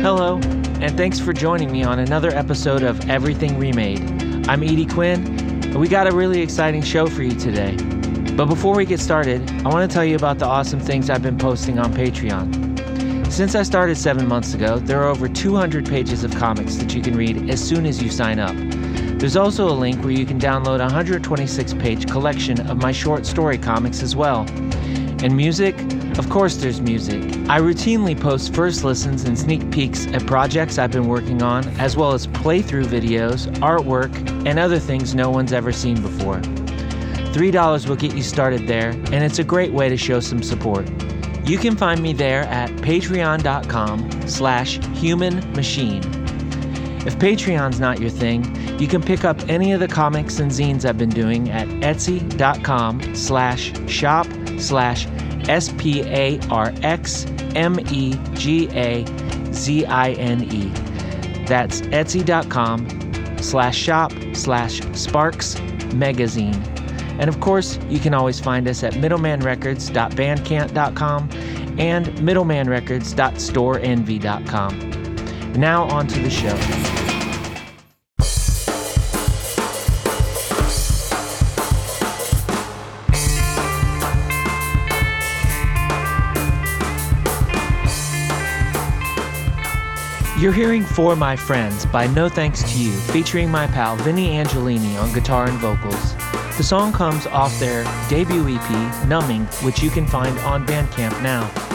Hello, and thanks for joining me on another episode of Everything Remade. I'm Edie Quinn, and we got a really exciting show for you today. But before we get started, I want to tell you about the awesome things I've been posting on Patreon. Since I started seven months ago, there are over 200 pages of comics that you can read as soon as you sign up. There's also a link where you can download a 126 page collection of my short story comics as well. And music? Of course, there's music. I routinely post first listens and sneak peeks at projects I've been working on, as well as playthrough videos, artwork, and other things no one's ever seen before. $3 will get you started there, and it's a great way to show some support. You can find me there at patreon.com slash human machine. If Patreon's not your thing, you can pick up any of the comics and zines I've been doing at etsy.com slash shop slash S-P-A-R-X-M-E-G-A-Z-I-N-E. That's etsy.com slash shop slash sparks magazine. And of course, you can always find us at middlemanrecords.bandcamp.com and middlemanrecords.storeenvy.com. Now on to the show. You're hearing For My Friends by No Thanks to You, featuring my pal Vinnie Angelini on guitar and vocals. The song comes off their debut EP, Numbing, which you can find on Bandcamp now.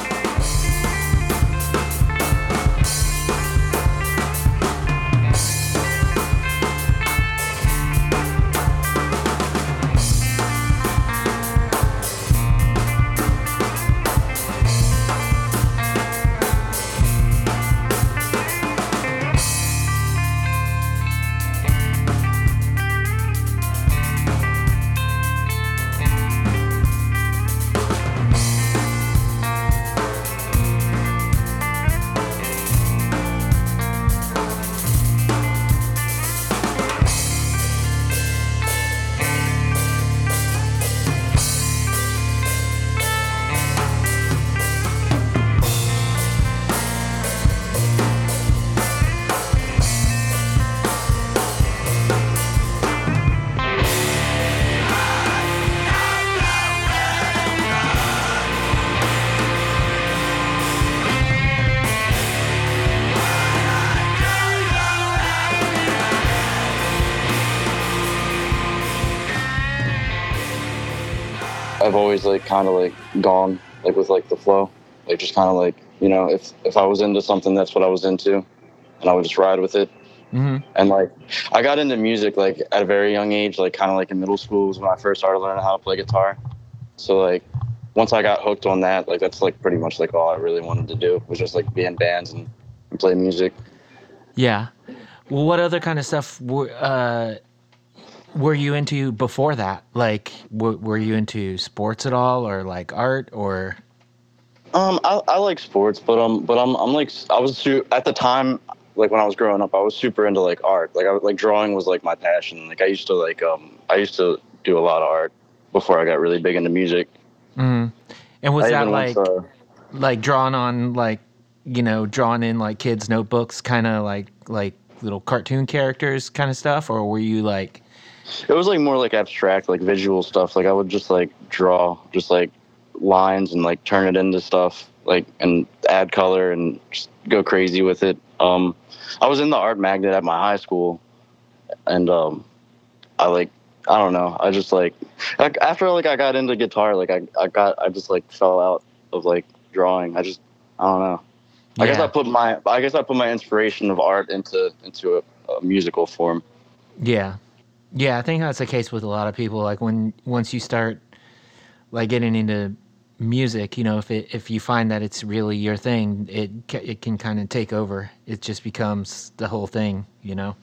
Like kind of like gone like with like the flow, like just kind of like you know if if I was into something, that's what I was into, and I would just ride with it. Mm-hmm. And like I got into music like at a very young age, like kind of like in middle school was when I first started learning how to play guitar. So like once I got hooked on that, like that's like pretty much like all I really wanted to do was just like be in bands and, and play music. Yeah. Well, what other kind of stuff were uh, were you into before that? Like, w- were you into sports at all, or like art, or? Um, I, I like sports, but um, but I'm I'm like I was su- at the time like when I was growing up, I was super into like art. Like I like drawing was like my passion. Like I used to like um I used to do a lot of art before I got really big into music. Mm. And was I that like to- like drawn on like you know drawn in like kids' notebooks, kind of like like little cartoon characters kind of stuff, or were you like? It was like more like abstract, like visual stuff. Like I would just like draw just like lines and like turn it into stuff, like and add color and just go crazy with it. Um, I was in the art magnet at my high school, and um, I like I don't know. I just like, after like I got into guitar, like I I got I just like fell out of like drawing. I just I don't know. I guess I put my I guess I put my inspiration of art into into a, a musical form. Yeah. Yeah, I think that's the case with a lot of people. Like when once you start like getting into music, you know, if it if you find that it's really your thing, it it can kind of take over. It just becomes the whole thing, you know.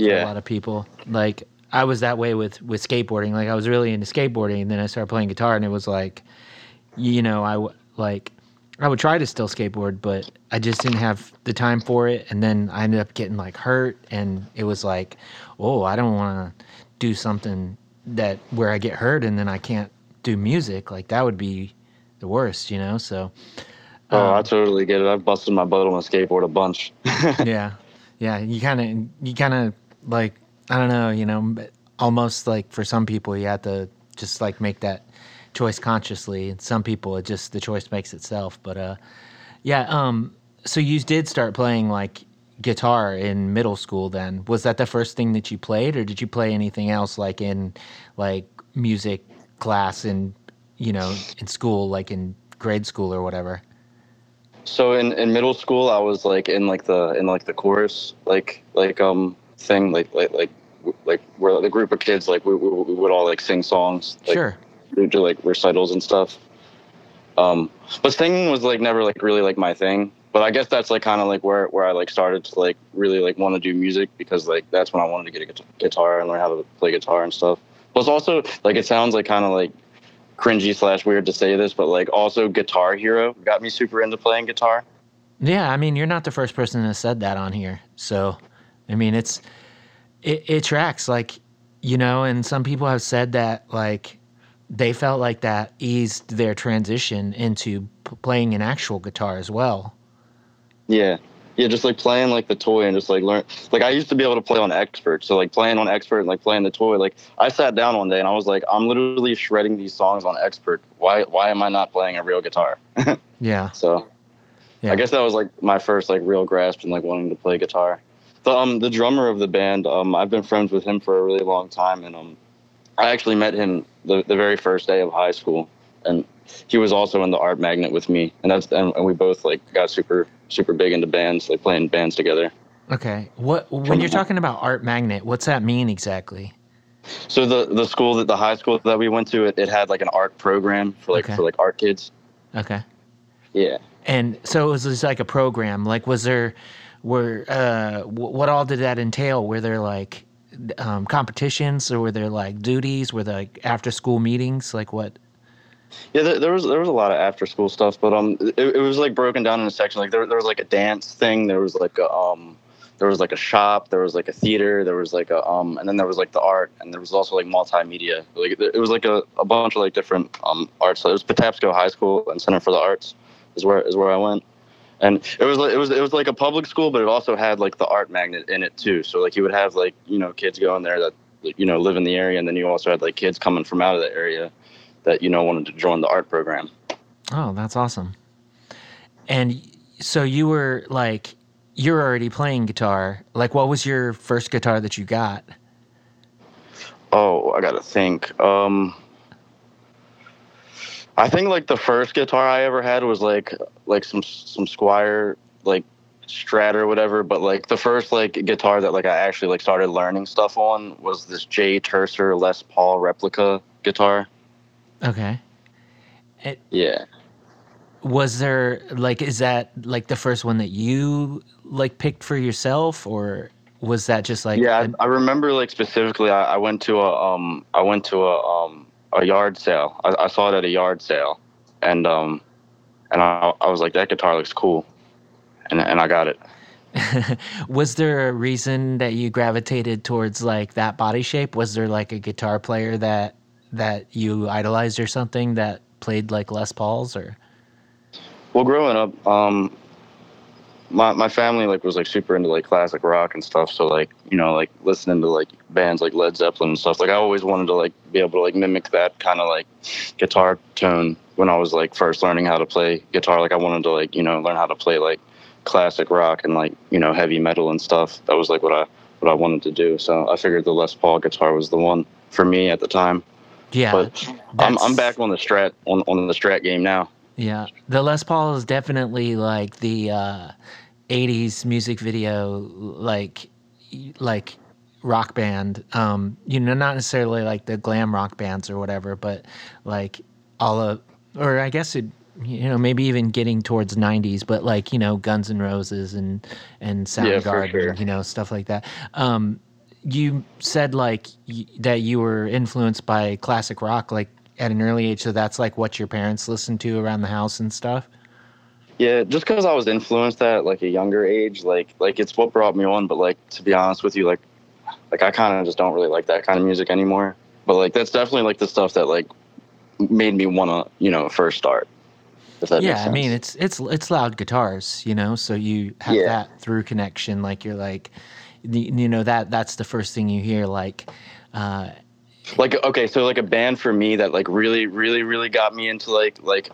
for a lot of people. Like I was that way with with skateboarding. Like I was really into skateboarding, and then I started playing guitar, and it was like, you know, I like I would try to still skateboard, but I just didn't have the time for it. And then I ended up getting like hurt, and it was like, oh, I don't want to do something that where I get hurt, and then I can't do music. Like that would be the worst, you know. So Oh, I Um, totally get it. I've busted my butt on a skateboard a bunch. yeah, yeah. You kind of, you kind of like, I don't know, you know, almost like for some people, you have to just like make that choice consciously. And some people, it just the choice makes itself. But uh, yeah. Um. So you did start playing like guitar in middle school. Then was that the first thing that you played, or did you play anything else like in like music class in you know in school, like in grade school or whatever? So in, in middle school, I was like in like the in like the chorus like like um thing like like like like where the group of kids like we, we, we would all like sing songs like sure. We do like recitals and stuff. Um, but singing was like never like really like my thing. But I guess that's like kind of like where where I like started to like really like want to do music because like that's when I wanted to get a guitar- guitar and learn how to play guitar and stuff. Plus also like it sounds like kind of like cringy slash weird to say this, but like also Guitar Hero got me super into playing guitar. Yeah, I mean, you're not the first person that said that on here. So, I mean, it's it, it tracks like, you know, and some people have said that like they felt like that eased their transition into p- playing an actual guitar as well. Yeah. Yeah, just like playing like the toy and just like learn. Like I used to be able to play on expert, so like playing on expert and like playing the toy. Like I sat down one day and I was like, I'm literally shredding these songs on expert. Why why am I not playing a real guitar? Yeah. So Yeah. I guess that was like my first like real grasp in like wanting to play guitar. The um the drummer of the band, um I've been friends with him for a really long time and um I actually met him the, the very first day of high school and he was also in the art magnet with me and that's and, and we both like got super super big into bands, like playing bands together. Okay. What when you're talking about art magnet, what's that mean exactly? So the the school that the high school that we went to, it, it had like an art program for like Okay. for like art kids. Okay. Yeah. And so it was just like a program. Like, was there, were, uh, wh- what all did that entail? Were there like um, competitions or were there like duties? Were there like after school meetings? Like what? Yeah, there, there was there was a lot of after school stuff, but um, it, it was like broken down in a section. Like there, there was like a dance thing. There was like a um, there was like a shop. There was like a theater. There was like a um, and then there was like the art, and there was also like multimedia. Like it was like a, a bunch of like different um arts. So it was Patapsco High School and Center for the Arts is where is where I went, and it was like it was it was like a public school, but it also had like the art magnet in it too. So like you would have like you know kids going there that you know live in the area, and then you also had like kids coming from out of the area that you know wanted to join the art program. Oh, that's awesome. And so you were like, you're already playing guitar. Like, what was your first guitar that you got? Oh, I gotta think. Um, I think like the first guitar I ever had was like like some some Squier like Strat or whatever. But like the first like guitar that like I actually like started learning stuff on was this Jay Turser Les Paul replica guitar. Okay. Yeah. Was there like, is that like the first one that you like picked for yourself or was that just like, yeah, an- I, I remember like specifically. I, I went to a um, I went to a um, a yard sale. I, I saw it at a yard sale, and um, and I, I was like, that guitar looks cool, and and I got it. was there a reason that you gravitated towards like that body shape? Was there like a guitar player that that you idolized or something that played like Les Pauls or? Well, growing up, um, my my family like was like super into like classic rock and stuff. So like you know like listening to like bands like Led Zeppelin and stuff. Like I always wanted to like be able to like mimic that kind of like guitar tone when I was like first learning how to play guitar. Like I wanted to like you know learn how to play like classic rock and like you know heavy metal and stuff. That was like what I what I wanted to do. So I figured the Les Paul guitar was the one for me at the time. Yeah, But I'm I'm back on the Strat on on the Strat game now. Yeah, the Les Paul is definitely like the uh, '80s music video, like like rock band. Um, you know, not necessarily like the glam rock bands or whatever, but like all of, or I guess it, you know, maybe even getting towards '90s, but like you know, Guns N' Roses and and Yeah, Soundgarden, sure. you know, stuff like that. Um, you said like y- that you were influenced by classic rock, like at an early age. So that's like what your parents listened to around the house and stuff. Yeah, just because I was influenced at like a younger age, like like it's what brought me on. But like to be honest with you, like like I kind of just don't really like that kind of music anymore. But like that's definitely like the stuff that like made me want to you know first start. If that makes yeah, I mean it's it's it's loud guitars, you know, so you have Yeah. that through connection. Like you're like, you know that that's the first thing you hear. Like, uh, like okay so like a band for me that like really really really got me into like like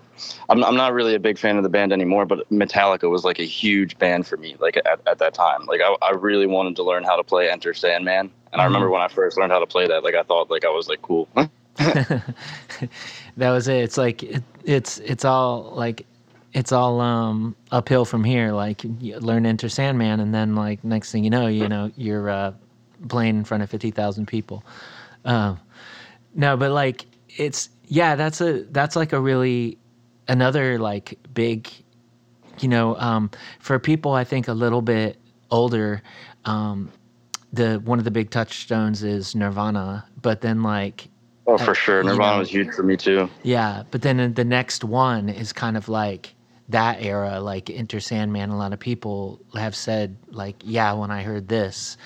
I'm, I'm not really a big fan of the band anymore but metallica was like a huge band for me like at, at that time like I, I really wanted to learn how to play enter sandman and i remember when i first learned how to play that like i thought like i was like cool that was it. It's like it, it's it's all like it's all um uphill from here. Like you learn Enter Sandman, and then like next thing you know, you know you're uh, playing in front of fifty thousand people. Um, no, but like it's yeah, that's a that's like a really another like big, you know, um, for people I think a little bit older. Um, the one of the big touchstones is Nirvana, but then like oh for sure nirvana know- was huge for me too yeah, but then the next one is kind of like that era, like Enter Sandman. A lot of people have said, like, yeah, when I heard this,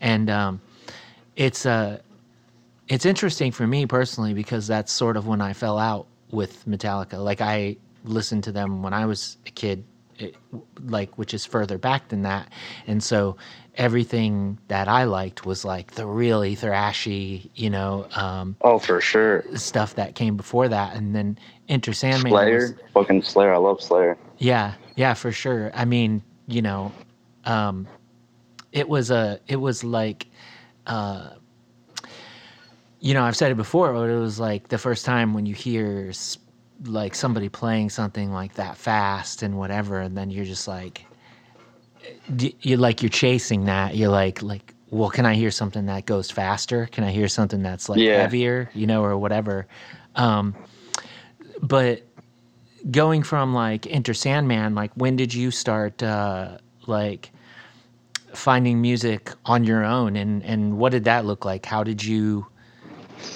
and um, it's uh, it's interesting for me personally because that's sort of when I fell out with Metallica. Like I listened to them when I was a kid, it, like which is further back than that, and so everything that I liked was like the really thrashy, you know. Um, oh for sure stuff that came before that, and then Enter Sandman. slayer was- fucking slayer i love slayer yeah, yeah, for sure. I mean, you know, um, it was a, it was like, uh, you know, I've said it before, but it was like the first time when you hear like somebody playing something like that fast and whatever, and then you're just like, you're like you're chasing that. You're like, like, well, can I hear something that goes faster? Can I hear something that's like Yeah. heavier, you know, or whatever? Um, but going from like Enter Sandman, like when did you start uh, like finding music on your own, and and what did that look like? How did you?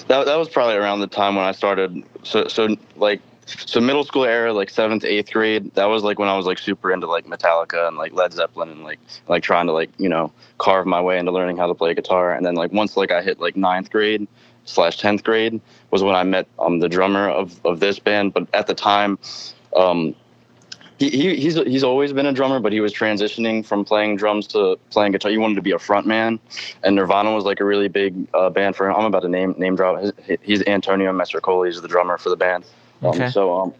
That, that was probably around the time when i started so so like so middle school era like seventh eighth grade that was like when i was like super into like metallica and like led zeppelin and like like trying to like you know carve my way into learning how to play guitar. And then like once like i hit like ninth grade slash 10th grade was when i met um the drummer of of this band. But at the time um he, he he's he's always been a drummer but he was transitioning from playing drums to playing guitar he wanted to be a front man and Nirvana was like a really big uh, band for him. I'm about to name name drop. His, he's Antonio Messercoli. He's the drummer for the band. Um, Okay. So um,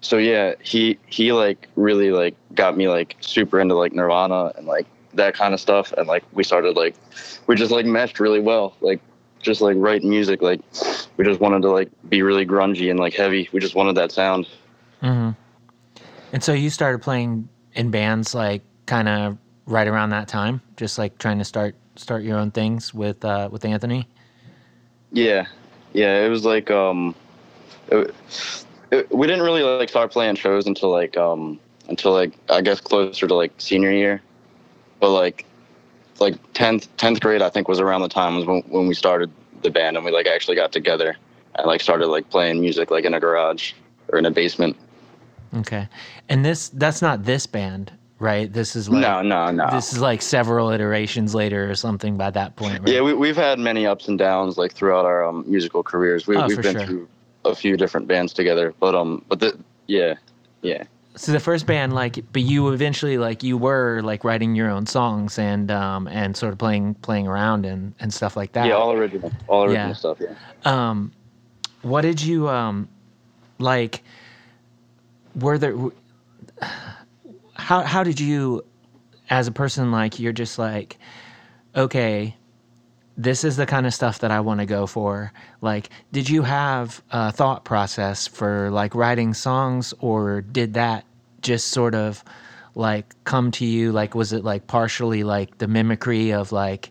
so yeah, he he like really like got me like super into like Nirvana and like that kind of stuff. And like we started like we just like meshed really well. Like just like write music. Like we just wanted to like be really grungy and like heavy. We just wanted that sound. hmm And so you started playing in bands like kind of right around that time, just like trying to start start your own things with uh, with Anthony. Yeah, yeah. It was like um, it, it, we didn't really like start playing shows until like um until like I guess closer to like senior year, but like like tenth tenth grade I think was around the time was when when we started the band and we like actually got together and like started like playing music like in a garage or in a basement. Okay, and this that's not this band, right? This is like no, no, no. this is like several iterations later or something by that point, right? Yeah, we, we've had many ups and downs like throughout our um, musical careers. We, Oh, we've for been sure. through a few different bands together, but um, but the yeah, yeah. So the first band, like, but you eventually, like, you were like writing your own songs and um and sort of playing playing around and and stuff like that. Yeah, all original, all original Yeah. stuff. Yeah. um, what did you um, like? Were there? How how did you, as a person, like you're just like, okay, this is the kind of stuff that I want to go for. Like, did you have a thought process for like writing songs, or did that just sort of like come to you? Like, was it like partially like the mimicry of like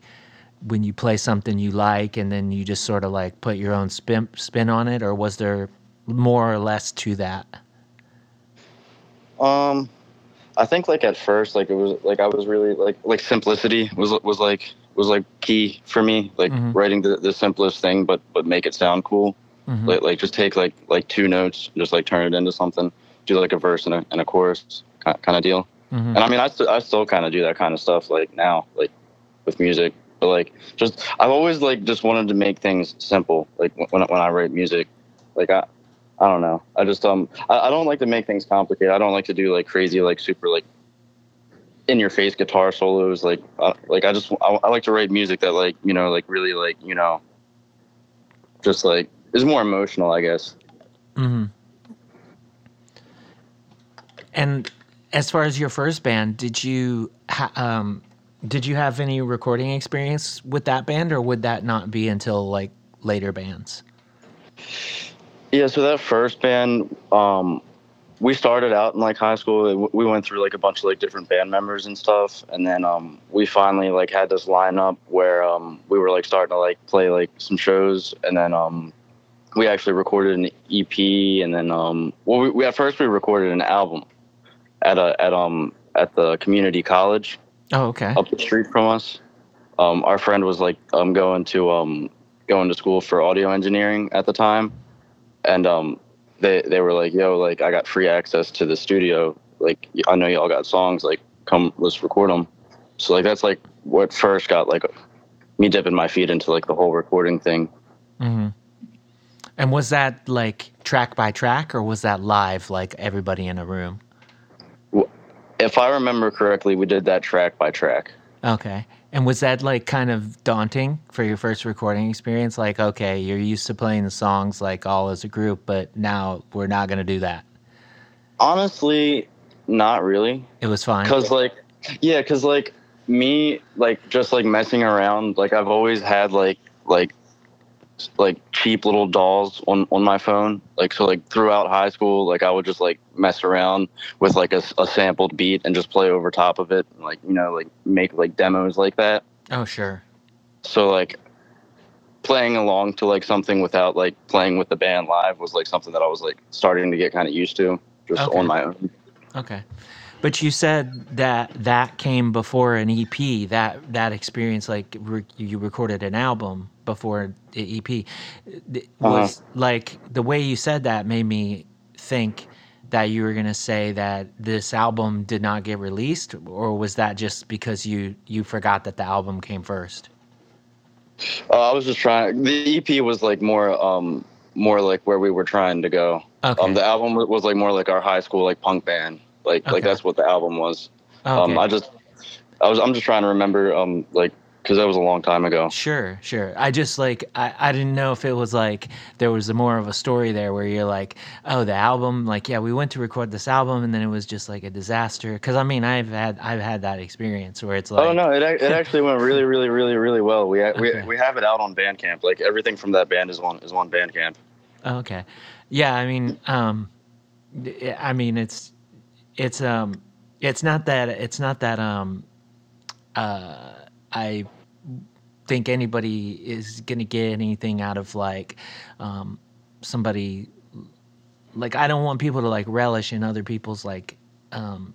when you play something you like, and then you just sort of like put your own spin spin on it, or was there more or less to that? Um, I think like at first, like it was like I was really like like simplicity was was like was like key for me. Like Mhm. writing the, the simplest thing, but but make it sound cool. Mhm. Like like just take like like two notes, just like turn it into something. Do like a verse and a and a chorus kind kind of deal. Mhm. And I mean, I still I still kind of do that kind of stuff like now, like with music. But like, just I've always like just wanted to make things simple. Like when when I write music, like I I don't know. I just um I, I don't like to make things complicated. I don't like to do like crazy like super like in your face guitar solos. Like uh, like I just I, I like to write music that like you know like really like you know just like is more emotional. I guess. hmm And as far as your first band, did you ha- um, did you have any recording experience with that band, or would that not be until like later bands? Yeah, so that first band, um, we started out in like high school. We went through like a bunch of like different band members and stuff, and then um, we finally like had this lineup where um, we were like starting to like play like some shows, and then um, we actually recorded an EP, and then um, well, we, we at first we recorded an album at a at um at the community college Oh, okay. up the street from us. Um, our friend was like um, going to um, going to school for audio engineering at the time, and um, they they were like, "Yo, like I got free access to the studio. Like I know y'all got songs. Like come, let's record them." So like that's like what first got like me dipping my feet into like the whole recording thing. Mm-hmm. And was that like track by track, or was that live, like everybody in a room? If I remember correctly, we did that track by track. Okay. And was that like kind of daunting for your first recording experience? Like, okay, you're used to playing the songs like all as a group, but now we're not going to do that. Honestly, not really. It was fine. Cause like, yeah, cause like me, like just like messing around. Like I've always had like like like cheap little DAWs on on my phone. Like so, like throughout high school, like I would just like mess around with like a, a sampled beat and just play over top of it. And, like you know, like make like demos like that. Oh, sure. So like playing along to like something without like playing with the band live was like something that I was like starting to get kind of used to just Okay. on my own. Okay. But you said that that came before an EP. That that experience, like re- you recorded an album before the EP, Th- was like the way you said that made me think that you were gonna say that this album did not get released, or was that just because you you forgot that the album came first? Uh, I was just trying. The EP was like more, um, more like where we were trying to go. Okay. Um, the album was like more like our high school like punk band. Like Okay. like that's what the album was. okay. Um, I just, I was I'm just trying to remember um like because that was a long time ago. Sure, sure. I just like I, I didn't know if it was like there was a more of a story there where you're like, oh, the album, like yeah, we went to record this album and then it was just like a disaster. Because I mean, I've had I've had that experience where it's like, oh no, it it actually went really really really really well. We ha- Okay. we we have it out on Bandcamp. Like everything from that band is on is on Bandcamp. Oh, okay, yeah. I mean, um, I mean, it's it's um, it's not that it's not that um, uh, I think anybody is gonna get anything out of like um, somebody like I don't want people to like relish in other people's like um,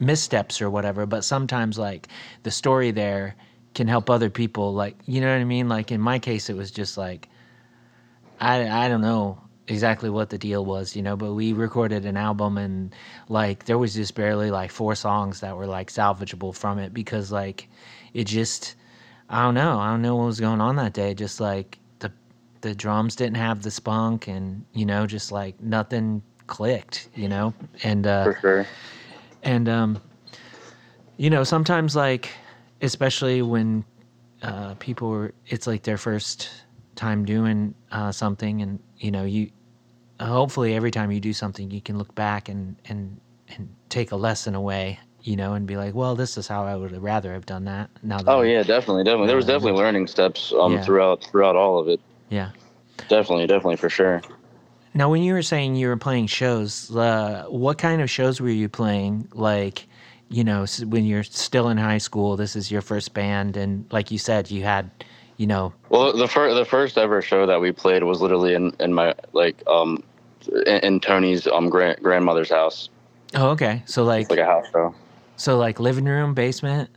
missteps or whatever, but sometimes like the story there can help other people. Like you know what I mean? Like in my case, it was just like I I don't know exactly what the deal was, you know, but we recorded an album and like there was just barely like four songs that were like salvageable from it because like it just I don't know. I don't know what was going on that day. Just like the the drums didn't have the spunk and you know, just like nothing clicked, you know? And uh sure. and um you know sometimes like especially when uh people are it's like their first time doing uh something and you know you hopefully every time you do something you can look back and and and take a lesson away you know and be like well this is how i would rather have done that now that Oh yeah, definitely, definitely. There was definitely learning steps um Yeah. throughout throughout all of it. yeah Definitely, definitely for sure. now when you were saying you were playing shows uh what kind of shows were you playing like you know when you're still in high school this is your first band and like you said you had you know Well, the first the first ever show that we played was literally in, in my like um in, in Tony's um grand, grandmother's house, oh okay so like It's like a house show. so like living room basement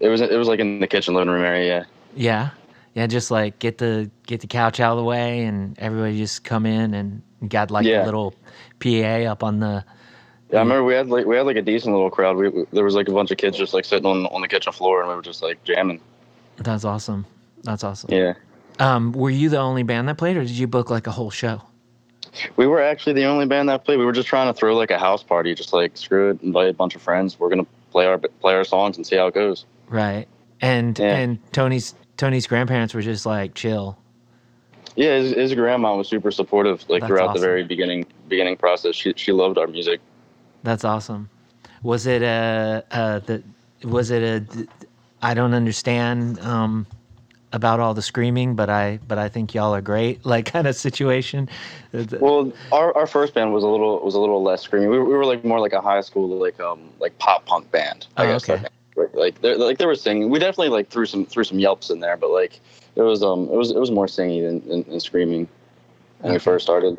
It was it was like in the kitchen living room area. yeah yeah just like get the get the couch out of the way and everybody just come in and got like Yeah. a little pa up on the Yeah, I remember we had like we had like a decent little crowd. We, we- there was like a bunch of kids just like sitting on on the kitchen floor, and we were just like jamming. that's awesome that's awesome Yeah. um were you the only band that played or did you book like a whole show we were actually the only band that played. We were just trying to throw like a house party, just like screw it, invite a bunch of friends. We're gonna play our play our songs and see how it goes. Right. And Yeah. and Tony's Tony's grandparents were just like chill. Yeah, his, his grandma was super supportive, like That's throughout awesome. the very beginning beginning process. She she loved our music. That's awesome. Was it a, uh the was it a I don't understand um about all the screaming, but I but I think y'all are great like kind of situation. Well, our, our first band was a little was a little less screaming. We, were- we were like more like a high school like um like pop punk band. I Oh, guess. okay. Like, like they like they were singing. We definitely like threw some threw some yelps in there, but like it was um it was it was more singing than, than, than screaming when we first started.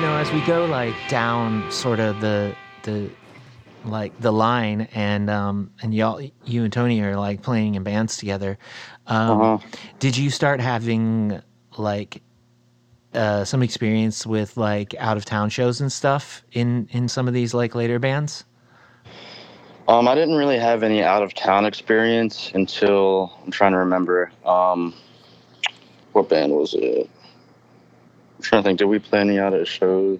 You know, as we go like down sort of the the like the line and um and y'all you and Tony are like playing in bands together. Um Uh-huh. did you start having like uh some experience with like out of town shows and stuff in in some of these like later bands? Um, I didn't really have any out of town experience until I'm trying to remember. Um, what band was it? I'm trying to think. Did we play any out of shows?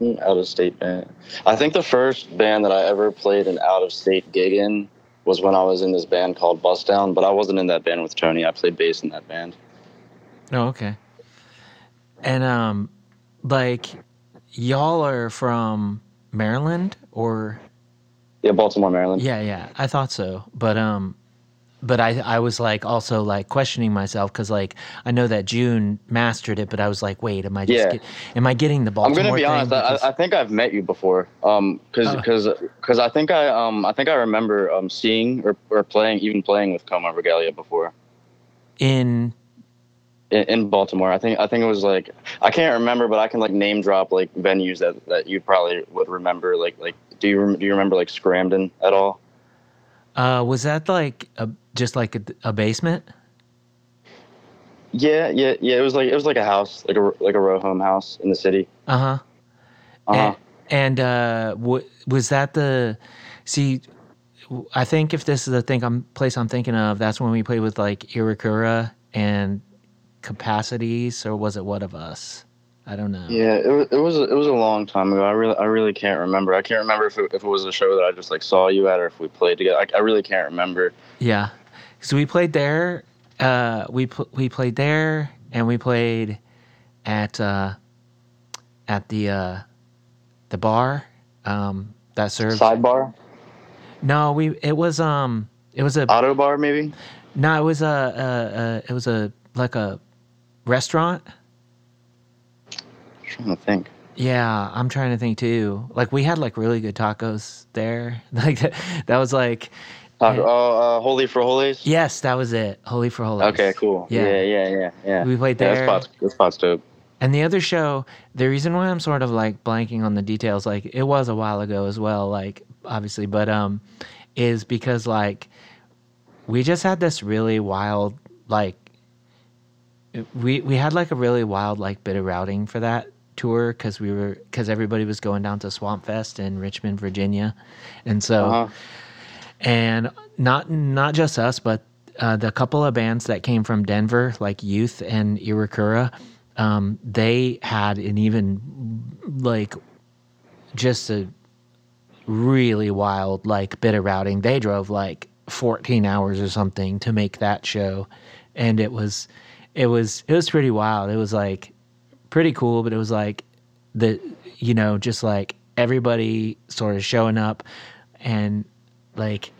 Out of state band. I think the first band that I ever played an out of state gig in was when I was in this band called Bust Down, but I wasn't in that band with Tony. I played bass in that band. Oh, okay. And um like y'all are from Maryland or Yeah, Baltimore, Maryland. Yeah, yeah, I thought so, but um, but I I was like also like questioning myself because like I know that June mastered it, but I was like, wait, am I just Yeah. get, am I getting the Baltimore? I'm gonna be honest. I, Because- I think I've met you before. Um, cause, Oh. cause, cause I think I um I think I remember um seeing or, or playing even playing with Coma Regalia before in in, in Baltimore. I think I think it was like I can't remember, but I can like name drop like venues that that you probably would remember. Like like do you rem- do you remember like Scramden at all? Uh, was that like a, just like a, a basement? Yeah, yeah, yeah. It was like it was like a house, like a like a row home house in the city. Uh huh. Uh-huh. And, and uh, w- was that the? See, I think if this is the thing I'm place I'm thinking of, that's when we played with like Irakura and Capacities, or was it What of Us? I don't know. Yeah, it was it was a, it was a long time ago. I really I really can't remember. I can't remember if it, if it was a show that I just like saw you at or if we played together. I, I really can't remember. Yeah. So we played there. Uh, we pl- we played there, and we played at uh, at the uh, the bar um, that served. Sidebar, No, we it was um it was a auto bar, maybe. no it was a, a, a it was a like a restaurant. Trying to think. Yeah, I'm trying to think too. Like we had like really good tacos there. Like that, that was like Yeah. oh, uh, Holy Frijoles. yes, that was it. Holy Frijoles. Okay, cool. Yeah. Yeah, yeah, yeah, yeah. We played Yeah, there. that spot's that spot's dope. And the other show, the reason why I'm sort of like blanking on the details, like it was a while ago as well, like obviously, but um, is because like we just had this really wild like we we had like a really wild like bit of routing for that tour because we were because everybody was going down to Swamp Fest in Richmond, Virginia, and so Uh-huh. and not not just us, but uh, the couple of bands that came from Denver, like Youth and Irakura, um, they had an even like just a really wild like bit of routing. They drove like 14 hours or something to make that show and it was it was it was pretty wild it was like pretty cool but it was like the you know just like everybody sort of showing up and like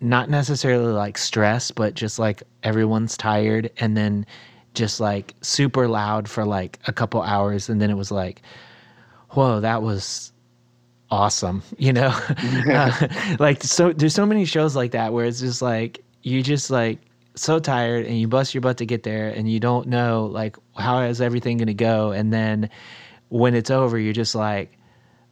not necessarily like stress but just like everyone's tired and then just like super loud for like a couple hours and then it was like whoa that was awesome you know? Uh, like so there's so many shows like that where it's just like you just like so tired and you bust your butt to get there and you don't know like how is everything going to go and then when it's over you're just like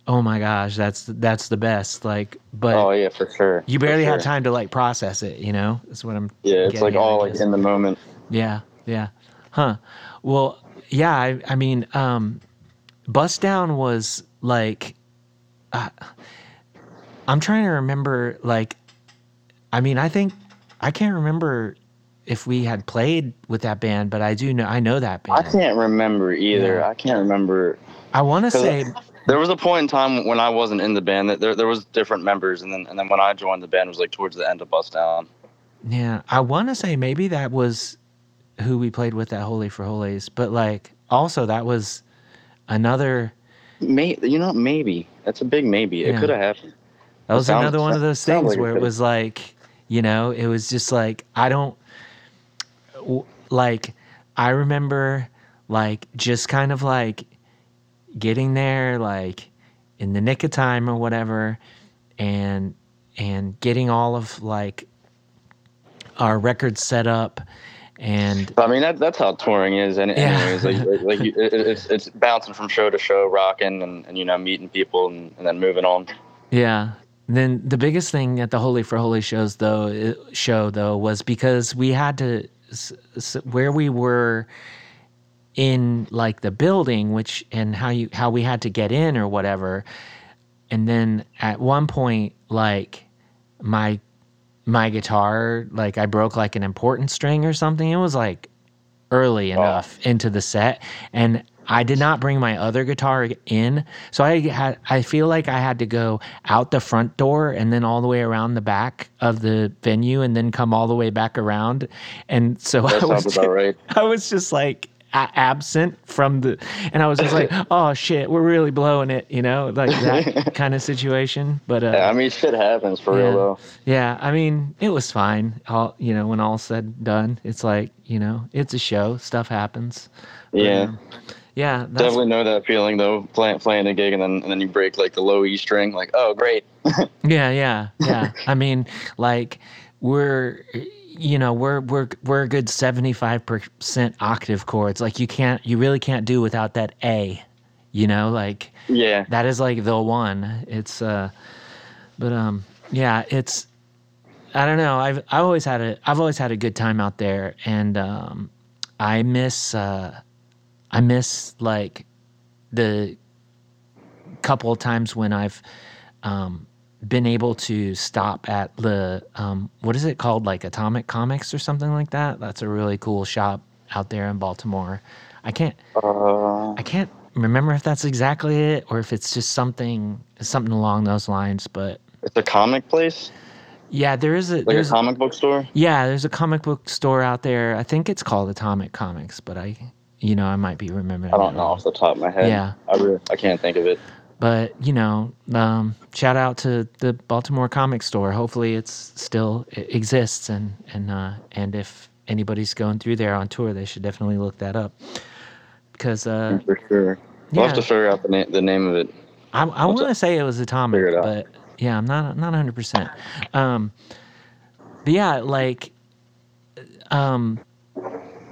oh my gosh that's that's the best like but oh yeah, for sure. you barely had time to like process it you know that's what i'm Yeah, it's like at, all like in the moment. Yeah, yeah. Huh. Well, yeah, I, I mean, um, Bust Down was like, uh, I'm trying to remember, like, I mean, I think, I can't remember if we had played with that band, but I do know, I know that band. I can't remember either. Yeah. I can't remember. I want to say, There was a point in time when I wasn't in the band that there there was different members, and then and then when I joined the band it was like towards the end of Bust Down. yeah, I want to say maybe that was who we played with at Holy Frijoles, but like, also that was another, May you know maybe that's a big maybe. It could have happened. That was sounds- another one of those things like where it could've. was like, you know, it was just like I don't like I remember like just kind of like getting there like in the nick of time or whatever and and getting all of like our records set up and I mean that that's how touring is, and Yeah. anyways, like like, like it's it's bouncing from show to show, rocking, and, and you know meeting people, and, and then moving on. Yeah. Then the biggest thing at the Holy Frijole shows though show though was because we had to where we were in like the building which and how you how we had to get in or whatever. And then at one point like my my guitar like I broke like an important string or something. It was like early enough into the set. And I did not bring my other guitar in so I had I feel like I had to go out the front door and then all the way around the back of the venue and then come all the way back around and so That I was about right. I was just like a- absent from the and I was just like oh shit we're really blowing it you know like that kind of situation but uh Yeah, I mean shit happens for yeah. real though. yeah, I mean, it was fine. All you know, when all's said and done, it's like you know, it's a show. Stuff happens. Yeah. um, yeah, that's, Definitely know that feeling though, playing playing a gig and then and then you break like the low E string, like oh great. Yeah, yeah, yeah. I mean, like we're you know we're we're we're a good seventy five percent octave chords. Like you can't, you really can't do without that A. You know, like Yeah, that is like the one. It's uh, but um, yeah, it's I don't know. I've I've always had a I've always had a good time out there, and um, I miss uh, I miss like the couple of times when I've um, been able to stop at the um, what is it called like Atomic Comics or something like that. That's a really cool shop out there in Baltimore. I can't uh, I can't remember if that's exactly it or if it's just something something along those lines. But it's a comic place, yeah, there is a like there's a comic book store. yeah there's a comic book store out there. I think it's called Atomic Comics, but I you know I might be remembering. I don't know off the top of my head. Yeah. I really I can't think of it. But you know, um, shout out to the Baltimore Comic Store. Hopefully, it's still it exists, and and uh, and if anybody's going through there on tour, they should definitely look that up because uh, For sure. We'll have to figure out the name the name of it. I, I want to say it was Atomic, it but yeah, I'm not not 100. percent Um, but yeah, like, um,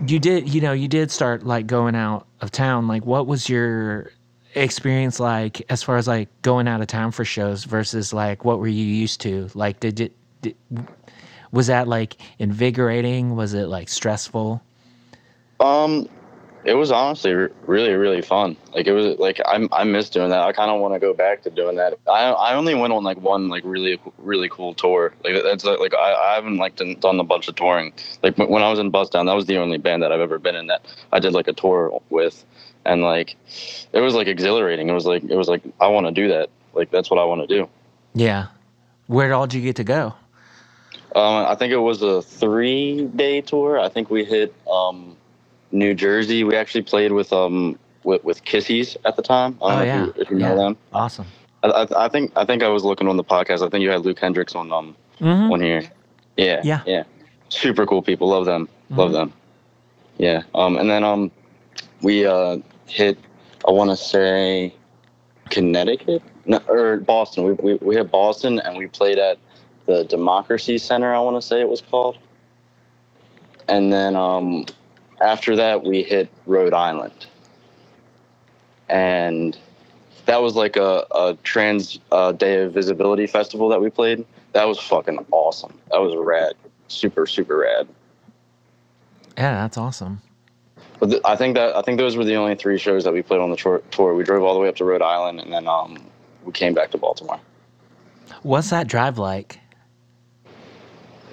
you did you know you did start like going out of town. Like, what was your experience like as far as like going out of town for shows versus like what were you used to? Like, did it did, was that like invigorating? Was it like stressful? Um, it was honestly re- really really fun. Like it was like I I miss doing that. I kind of want to go back to doing that. I I only went on like one like really really cool tour. Like that's like, like I, I haven't like done, done a bunch of touring. Like when I was in Bust Down, that was the only band that I've ever been in that I did like a tour with, and like it was like exhilarating. It was like it was like I want to do that. Like that's what I want to do. Yeah. Where all did you get to go? Um, I think it was a three day tour. I think we hit um, New Jersey. We actually played with um with, with Kissies at the time. Oh, yeah. if you, if you know Yeah. them. Awesome. I, I, I think I think I was looking on the podcast. I think you had Luke Hendricks on um hmm on here. Yeah. Yeah. Yeah. Super cool people. Love them. Love Mhm. them. Yeah. Um and then um we uh hit I wanna say Connecticut? No, or Boston. We, we we hit Boston and we played at the Democracy Center, I wanna say it was called. And then um after that we hit Rhode Island. And that was like a, a trans uh, day of visibility festival that we played. That was fucking awesome. That was rad, super super rad. Yeah, that's awesome. But th- I think that I think those were the only three shows that we played on the tour. tour. We drove all the way up to Rhode Island, and then um, we came back to Baltimore. What's that drive like?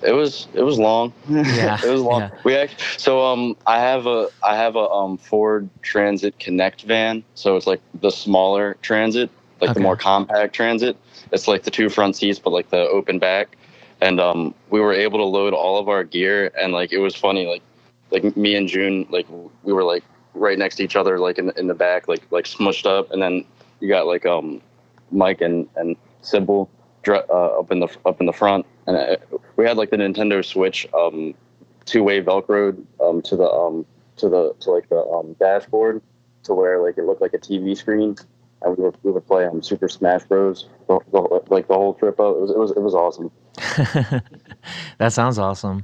It was it was long. Yeah, it was long. yeah. We act so um I have a I have a um Ford Transit Connect van. So it's like the smaller Transit, like Okay. the more compact Transit. It's like the two front seats, but like the open back. And um we were able to load all of our gear, and like it was funny, like like me and June, like we were like right next to each other, like in in the back, like like smushed up, and then you got like um Mike and and Sybil uh, up in the up in the front, and uh, we had like the Nintendo Switch um, two way Velcro um, to the um, to the to like the um, dashboard to where like it looked like a TV screen, and we were we would play um, Super Smash Bros. The, the, like the whole trip. It was it was it was awesome. that sounds awesome.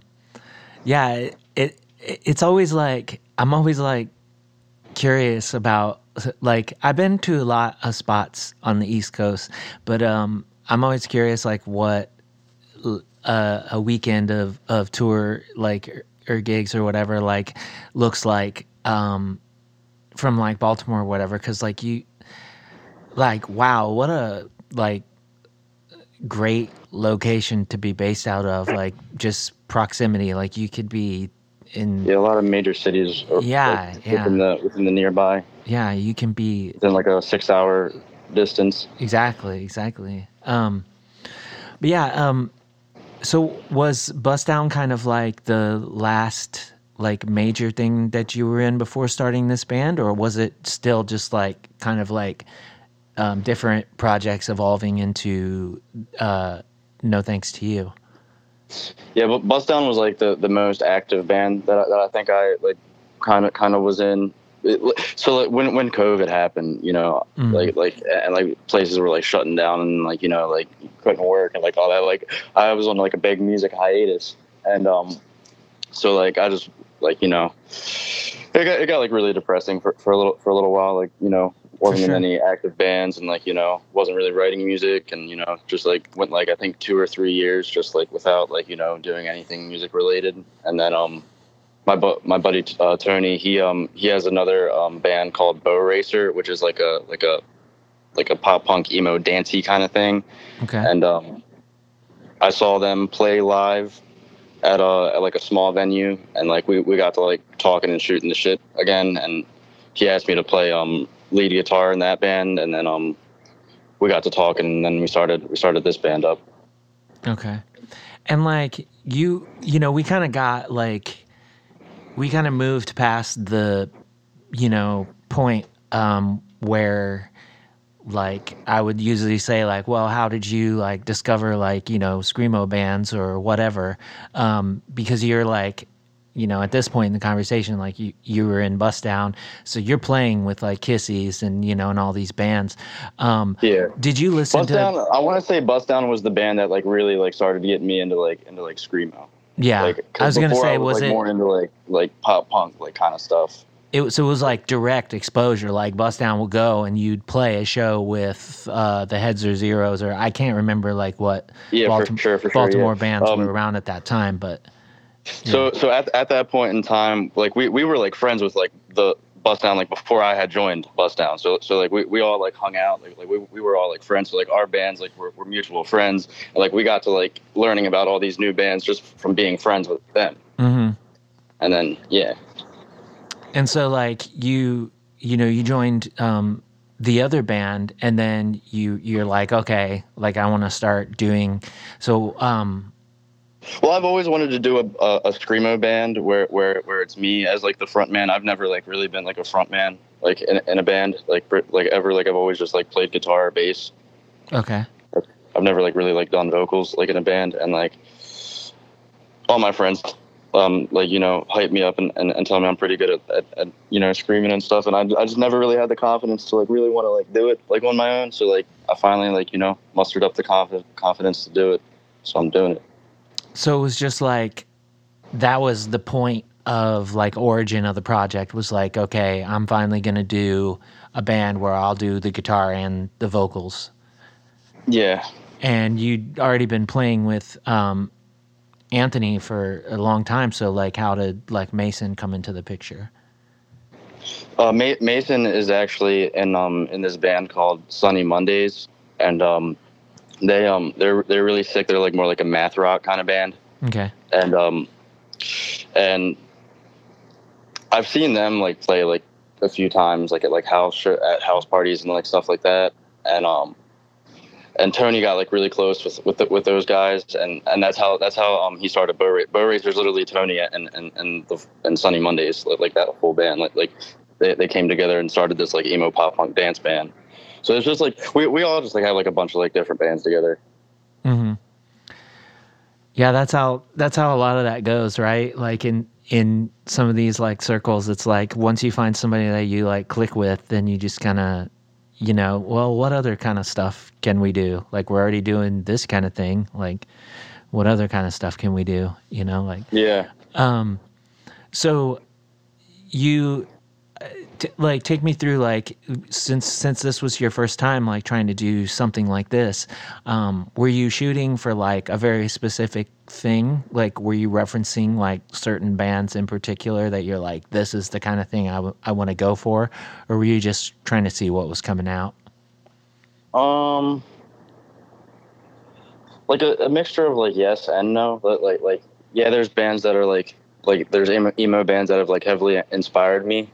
Yeah, it, it it's always like I'm always like curious about like I've been to a lot of spots on the East Coast, but um I'm always curious like what uh, a weekend of of tour like or, or gigs or whatever like looks like um from like Baltimore or whatever cuz like you like wow, what a like great location to be based out of like just proximity like you could be in Yeah, a lot of major cities. Are, Yeah, like, yeah. Within the within the nearby, yeah you can be within like a six hour distance. exactly exactly um but yeah um so was bust down kind of like the last like major thing that you were in before starting this band or was it still just like kind of like um, different projects evolving into uh, no thanks to you Yeah, but Bust Down was like the, the most active band that I, that I think I like kind of kind of was in. It, so like when when COVID happened, you know, Mhm. like like and like places were like shutting down and like you know like couldn't work and like all that. Like I was on like a big music hiatus, and um, so like I just like you know, it got it got like really depressing for, for a little for a little while. Like you know, wasn't sure. in any active bands and like you know wasn't really writing music and you know just like went like I think two or three years just like without like you know doing anything music related. And then um, my bu- my buddy uh, Tony he um he has another um band called Bow Racer, which is like a like a like a pop punk emo dancey kind of thing okay and um, I saw them play live at a at like a small venue, and like we, we got to like talking and shooting the shit again, and he asked me to play um lead guitar in that band, and then um we got to talking, and then we started we started this band up. Okay. And like you, you know, we kind of got like, we kind of moved past the, you know, point um, where like I would usually say like, well, how did you like discover like, you know, screamo bands or whatever? Um, because you're like, you know, at this point in the conversation, like you, you were in Bust Down, so you're playing with like Kissies and, you know, and all these bands. Um, Yeah. did you listen Bust to, Down, I want to say Bust Down was the band that like really like started getting me into like into like screamo. Yeah, Like, I was going to say, I was, like, it, more into like like pop punk like kind of stuff? it was, so it was like direct exposure like bust down will go and you'd play a show with uh the heads or zeros or i can't remember like what Yeah, Baltim- for sure, for sure. baltimore yeah. bands Um, were around at that time but So so at at that point in time, like we, we were like friends with like the Bust Down like before I had joined Bust Down. So so like we, we all like hung out like like we, we were all like friends. So like our bands like were, were mutual friends. And, like we got to like learning about all these new bands just from being friends with them. Mm-hmm. And then yeah. and so like you you know you joined um the other band and then you you're like okay like i want to start doing so um Well, I've always wanted to do a, a, a screamo band where, where where it's me as like the front man. I've never like really been like a front man like in, in a band like like ever. Like I've always just like played guitar or bass. Okay. I've never like really like done vocals like in a band and like all my friends um like you know hype me up and, and, and tell me I'm pretty good at, at, at you know screaming and stuff and I, I just never really had the confidence to like really want to like do it like on my own so like I finally like you know mustered up the confidence to do it so I'm doing it. So it was just like that was the point of like origin of the project was like okay I'm finally gonna do a band where I'll do the guitar and the vocals. Yeah, and you'd already been playing with um, Anthony for a long time. So, like, how did like Mason come into the picture? Uh, Ma- Mason is actually in um in this band called Sunny Mondays, and um they um they're they're really sick. They're like more like a math rock kind of band. Okay. And um and I've seen them like play like a few times, like at like house at house parties and like stuff like that. And um and Tony got like really close with with, the, with those guys, and, and that's how that's how um he started Bow, Ra- Bow Racers. Literally, Tony and and and the and Sunny Mondays, like, like that whole band, like like they, they came together and started this like emo pop punk dance band. So it's just like we we all just like have like a bunch of like different bands together. Mm-hmm. Yeah, that's how that's how a lot of that goes, right? Like in in some of these like circles, it's like once you find somebody that you like click with, then you just kind of you know, well, what other kind of stuff can we do? Like, we're already doing this kind of thing. Like, what other kind of stuff can we do? You know, like, yeah. Um, so you, t- like, take me through, like, since, since this was your first time, like, trying to do something like this, um, were you shooting for, like, a very specific thing? Like, were you referencing, like, certain bands in particular that you're like, this is the kind of thing I, w- I want to go for? Or were you just trying to see what was coming out? Um, like a, a mixture of like yes and no. Like, like, like, yeah, there's bands that are like, like there's emo, emo bands that have like heavily inspired me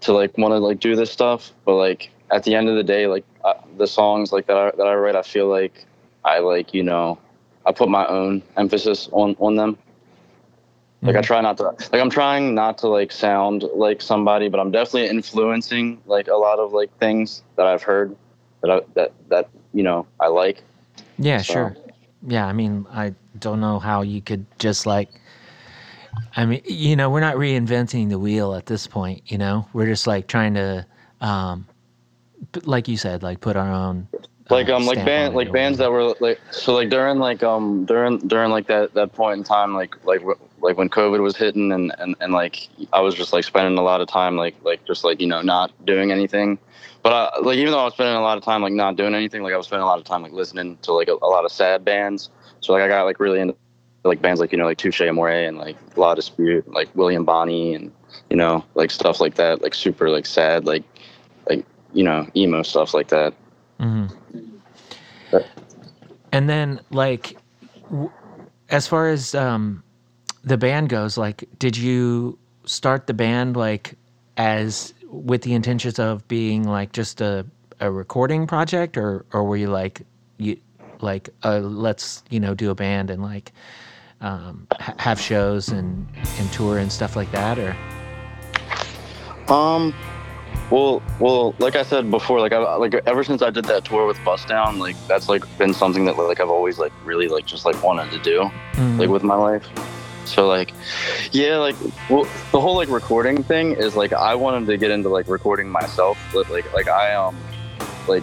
to like want to like do this stuff. But like at the end of the day, like uh, the songs like that I, that I write, I feel like I like, you know, I put my own emphasis on on them. Like I try not to like I'm trying not to like sound like somebody, but I'm definitely influencing like a lot of like things that I've heard that I, that that you know I like. Yeah, so. sure. Yeah, I mean, I don't know how you could just like I mean, you know, we're not reinventing the wheel at this point, you know. We're just like trying to um like you said, like put our own like um like band like bands that were like so like during like um during during like that that point in time like like like when covid was hitting and and, and like i was just like spending a lot of time like like just like you know not doing anything. But I, like even though i was spending a lot of time like not doing anything like i was spending a lot of time like listening to like a, a lot of sad bands. So like i got like really into like bands like you know like Touché Amoré and like La Dispute and like william bonney and you know like stuff like that like super like sad like like you know emo stuff like that mm-hmm. And then, like, w- as far as um, the band goes, like, did you start the band like as with the intentions of being like just a, a recording project, or or were you like you like uh, let's you know do a band and like um, ha- have shows and and tour and stuff like that, or um well, well, like I said before, like I like ever since I did that tour with Bust Down, like that's like been something that like I've always like really like just like wanted to do, mm-hmm. like with my life. So like, yeah, like well, the whole like recording thing is like I wanted to get into like recording myself, but like like I um like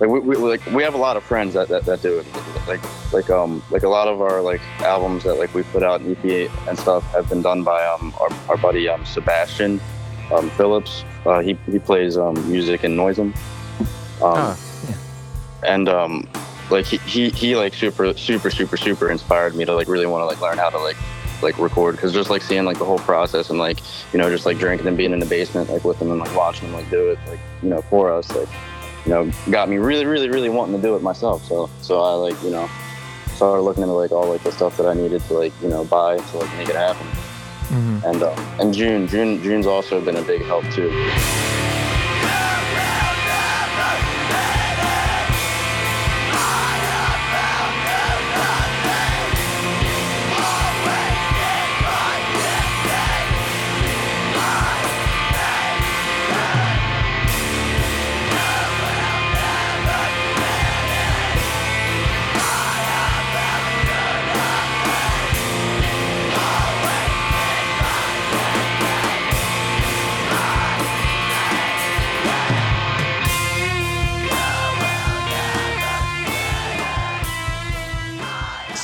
like we, we like we have a lot of friends that, that, that do it like like um like a lot of our like albums that like we put out in EP and stuff have been done by um our, our buddy um Sebastian um, Phillips. Uh, he he plays um, music in Noisem. Um, oh, yeah. And um, like he, he he like super super super super inspired me to like really want to like learn how to like like record because just like seeing like the whole process and like you know just like drinking and being in the basement like with them and like watching them like do it like you know for us like you know got me really really really wanting to do it myself so so I like you know started looking into like all like the stuff that I needed to like you know buy to like make it happen. Mm-hmm. And uh, and June, June, June's also been a big help too.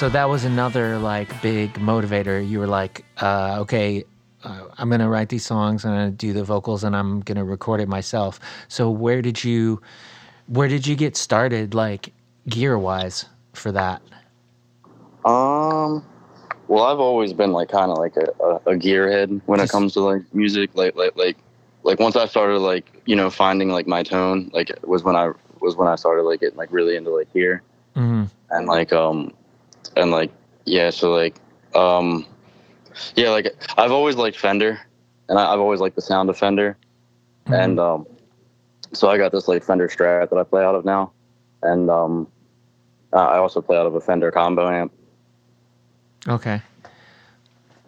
So that was another like big motivator. You were like, uh, okay, uh, I'm gonna write these songs, I'm gonna do the vocals, and I'm gonna record it myself. So where did you, where did you get started, like gear wise, for that? Um, well, I've always been like kind of like a, a, a gearhead when it comes to like music. Like like like like once I started like you know finding like my tone, like it was when I was when I started like getting like really into like gear hmm and like um and like yeah, so like um yeah, like I've always liked Fender, and I, I've always liked the sound of Fender, Mm-hmm. and um so I got this like Fender Strat that I play out of now, and um I also play out of a Fender combo amp. Okay.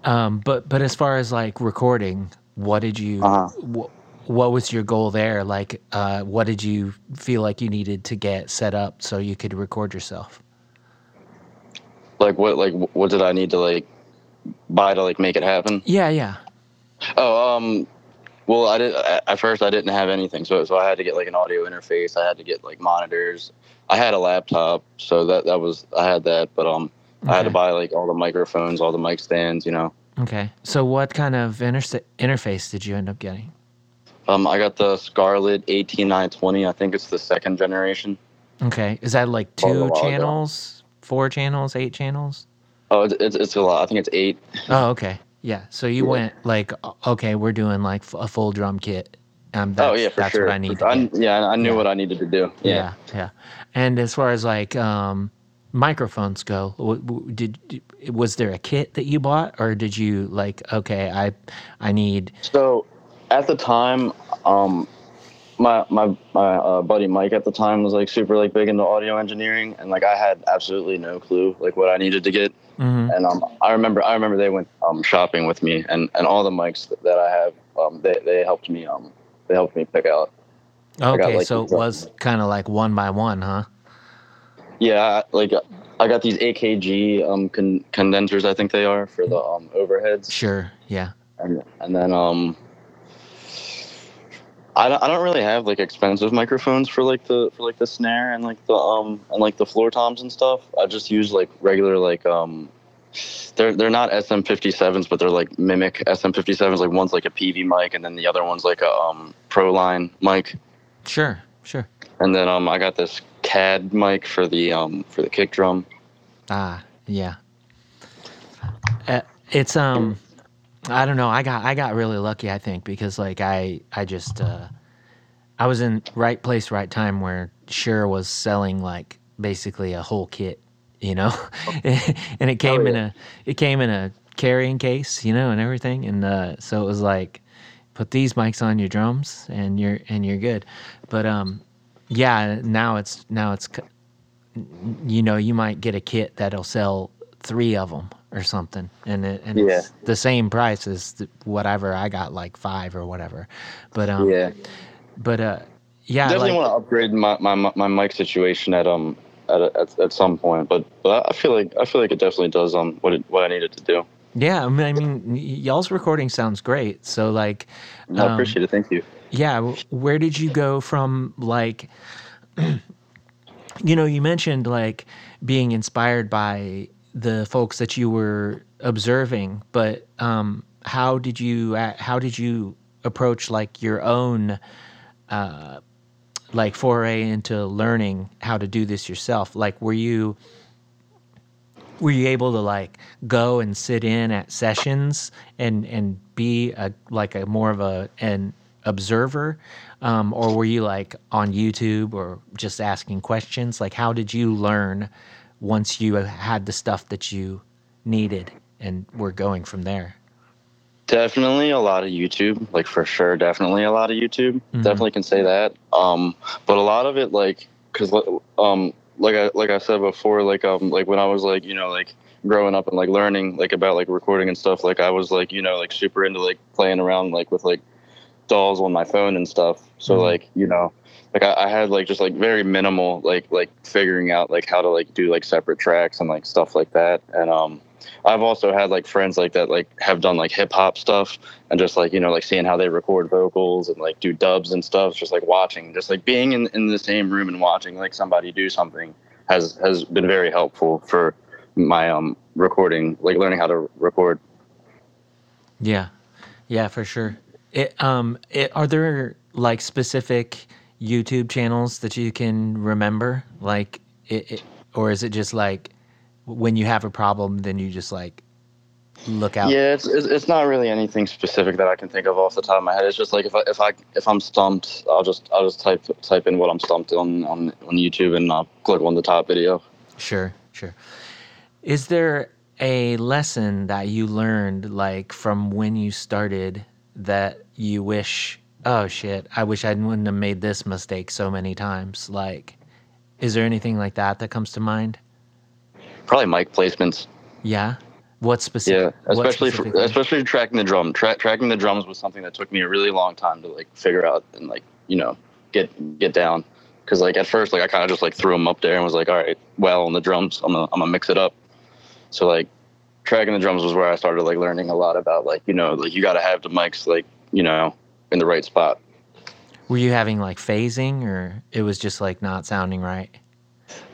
Um, but but as far as like recording, what did you? Uh-huh. wh- what was your goal there? Like, uh, what did you feel like you needed to get set up so you could record yourself? Like what like what did i need to like buy to like make it happen Yeah, yeah. oh um well i did at first i didn't have anything so so i had to get like an audio interface i had to get like monitors i had a laptop so that that was i had that but um i had to buy like all the microphones all the mic stands you know Okay. So what kind of interse- interface did you end up getting? um i got the scarlett 18i20 i think it's the second generation Okay. Is that like two channels, four channels, eight channels? oh it's, it's, a lot i think it's eight Oh, okay. Yeah. So you Yeah. went like, okay, we're doing like a full drum kit. Um, that's, oh yeah for that's sure what I need to I, yeah i knew Yeah. what i needed to do yeah. yeah yeah and as far as like um microphones go w- w- did did- was there a kit that you bought or did you like okay i i need So at the time, um, my my my uh, buddy Mike at the time was like super like big into audio engineering, and like I had absolutely no clue like what I needed to get. Mhm. And um, I remember I remember they went um, shopping with me, and, and all the mics that, that I have, um, they they helped me um they helped me pick out. got, okay like, so it was kind of like one by one huh Yeah, like I got these AKG um con- condensers, I think they are for the um overheads. sure yeah and and then um I don't, I don't really have like expensive microphones for like the for like the snare and like the um and like the floor toms and stuff. I just use like regular like um they're they're not SM57s but they're like mimic SM57s like one's like a PV mic and then the other one's like a um Pro line mic. sure sure And then um I got this CAD mic for the um for the kick drum. ah yeah uh, it's um i don't know. I got i got really lucky i think because like i i just uh i was in right place right time where Shure was selling like basically a whole kit you know? And it came in yeah. a it came in a carrying case you know and everything. And uh so it was like put these mics on your drums and you're and you're good. But um yeah now it's now it's you know you might get a kit that'll sell three of them or something and it, and it's the same price as whatever i got like five or whatever but um yeah. but uh yeah definitely like, want to upgrade my, my my mic situation at um at, at at some point, but but I feel like I feel like it definitely does um what it, what I needed to do. yeah i mean, I mean y'all's recording sounds great so like I Um, appreciate it. Thank you. yeah where did you go from like you know you mentioned like being inspired by the folks that you were observing but um how did you how did you approach like your own uh like foray into learning how to do this yourself? Like were you were you able to like go and sit in at sessions and and be a like a more of a an observer? Um, or were you like on youtube or just asking questions? Like how did you learn once you had the stuff that you needed and were going from there Definitely a lot of YouTube, like for sure. Definitely a lot of YouTube. Mhm. Definitely can say that. Um, but a lot of it, like, cause um, like I like I said before, like um, like when I was like you know like growing up and like learning like about like recording and stuff, like I was like you know like super into like playing around like with like DAWs on my phone and stuff. So Mhm. like you know like I, I had like just like very minimal like like figuring out like how to like do like separate tracks and like stuff like that and um I've also had like friends like that like have done like hip hop stuff and just like you know like seeing how they record vocals and like do dubs and stuff just like watching just like being in, in the same room and watching like somebody do something has has been very helpful for my um recording, like learning how to record. Yeah, yeah, for sure. It, um, it, are there like specific YouTube channels that you can remember, like, it, it, or is it just like when you have a problem, then you just like look out? Yeah, it's, it's it's not really anything specific that I can think of off the top of my head. It's just like if I if I if I'm stumped, I'll just I'll just type type in what I'm stumped on on on YouTube and I'll click on the top video. Sure, sure. Is there a lesson that you learned like from when you started that you wish oh shit i wish i wouldn't have made this mistake so many times like is there anything like that that comes to mind Probably mic placements. yeah what specific Yeah, especially for, especially tracking the drum. Tra- tracking the drums was something that took me a really long time to like figure out and like you know get get down. Because like at first like I kind of just like threw them up there and was like, all right, well on the drums, I'm gonna I'm gonna mix it up. So like tracking the drums was where I started like learning a lot about like you know like you got to have the mics like you know in the right spot. were you having like phasing or it was just like not sounding right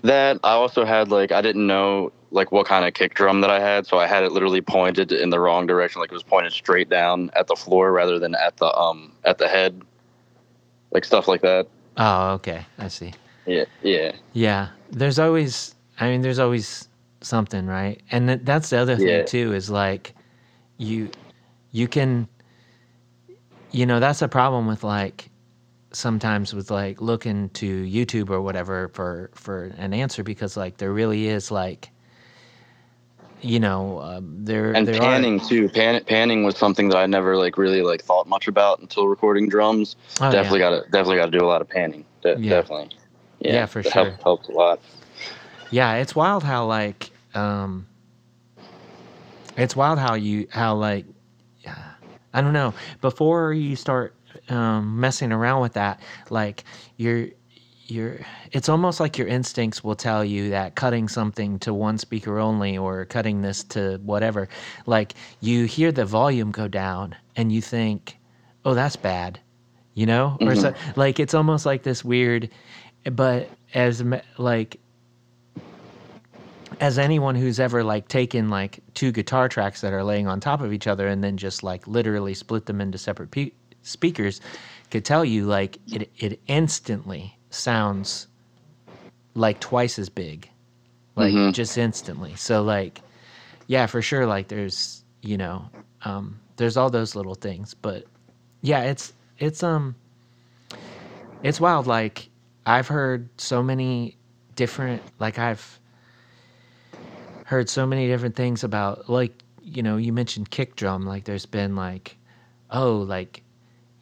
That I also had like I didn't know like what kind of kick drum that I had, so I had it literally pointed in the wrong direction, like it was pointed straight down at the floor rather than at the um at the head, like stuff like that. oh okay i see Yeah, yeah, Yeah, there's always. I mean, there's always something, right? And th- that's the other thing Yeah. too. Is like, you, you can. You know, that's a problem with like, sometimes with like looking to YouTube or whatever for for an answer because like there really is like. You know, um, there and there panning too. Pan, panning was something that I never like really like thought much about until recording drums. are. Oh, yeah. definitely got to definitely got to do a lot of panning. De- Yeah. Definitely. Yeah, for sure. Helped, helped a lot. Yeah, it's wild how like um it's wild how you how like yeah, I don't know. Before you start um messing around with that, like you're you're it's almost like your instincts will tell you that cutting something to one speaker only or cutting this to whatever, like you hear the volume go down and you think, "Oh, that's bad." You know? Or so, like it's almost like this weird but as like as anyone who's ever like taken like two guitar tracks that are laying on top of each other and then just like literally split them into separate pe- speakers could tell you like it it instantly sounds like twice as big. Like Mhm. just instantly. So like yeah for sure like there's you know um there's all those little things but yeah it's it's um it's wild. Like i've heard so many different like i've heard so many different things about like you know you mentioned kick drum like there's been like oh like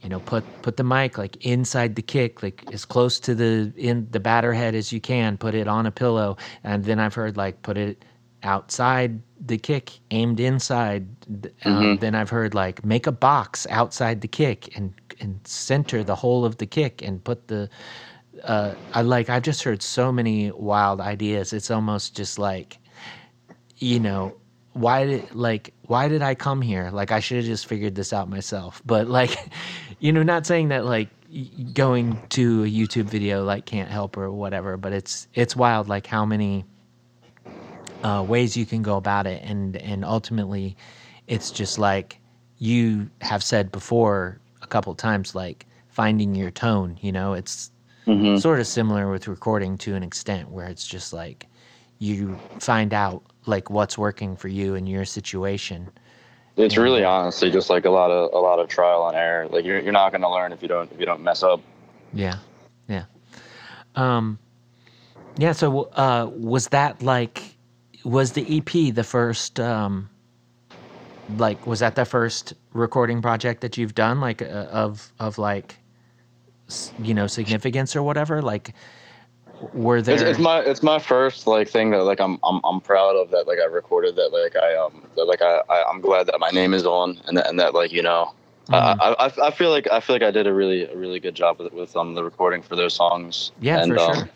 you know put put the mic like inside the kick like as close to the in the batter head as you can put it on a pillow and then i've heard like put it outside the kick aimed inside um, Mhm. then i've heard like make a box outside the kick and and center the whole of the kick and put the uh i like i've just heard so many wild ideas it's almost just like you know why did like why did i come here? Like i should have just figured this out myself. But like you know not saying that like going to a youtube video like can't help or whatever but it's it's wild like how many uh, ways you can go about it. And and ultimately it's just like you have said before a couple times like finding your tone you know? It's hmm sort of similar with recording to an extent where it's just like you find out like what's working for you in your situation It's Yeah. really honestly just like a lot of a lot of trial and error. Like you're you're not gonna learn if you don't if you don't mess up. yeah yeah um yeah so uh was that like was the ep the first um like was that the first recording project that you've done like uh, of of like you know significance or whatever like were there It's, it's my it's my first like thing that like I'm I'm I'm proud of that like I recorded that like I um that like I, I I'm glad that my name is on and that, and that like you know Mhm. I, I I feel like I feel like I did a really a really good job with with um the recording for those songs. Yeah, and, for um, sure.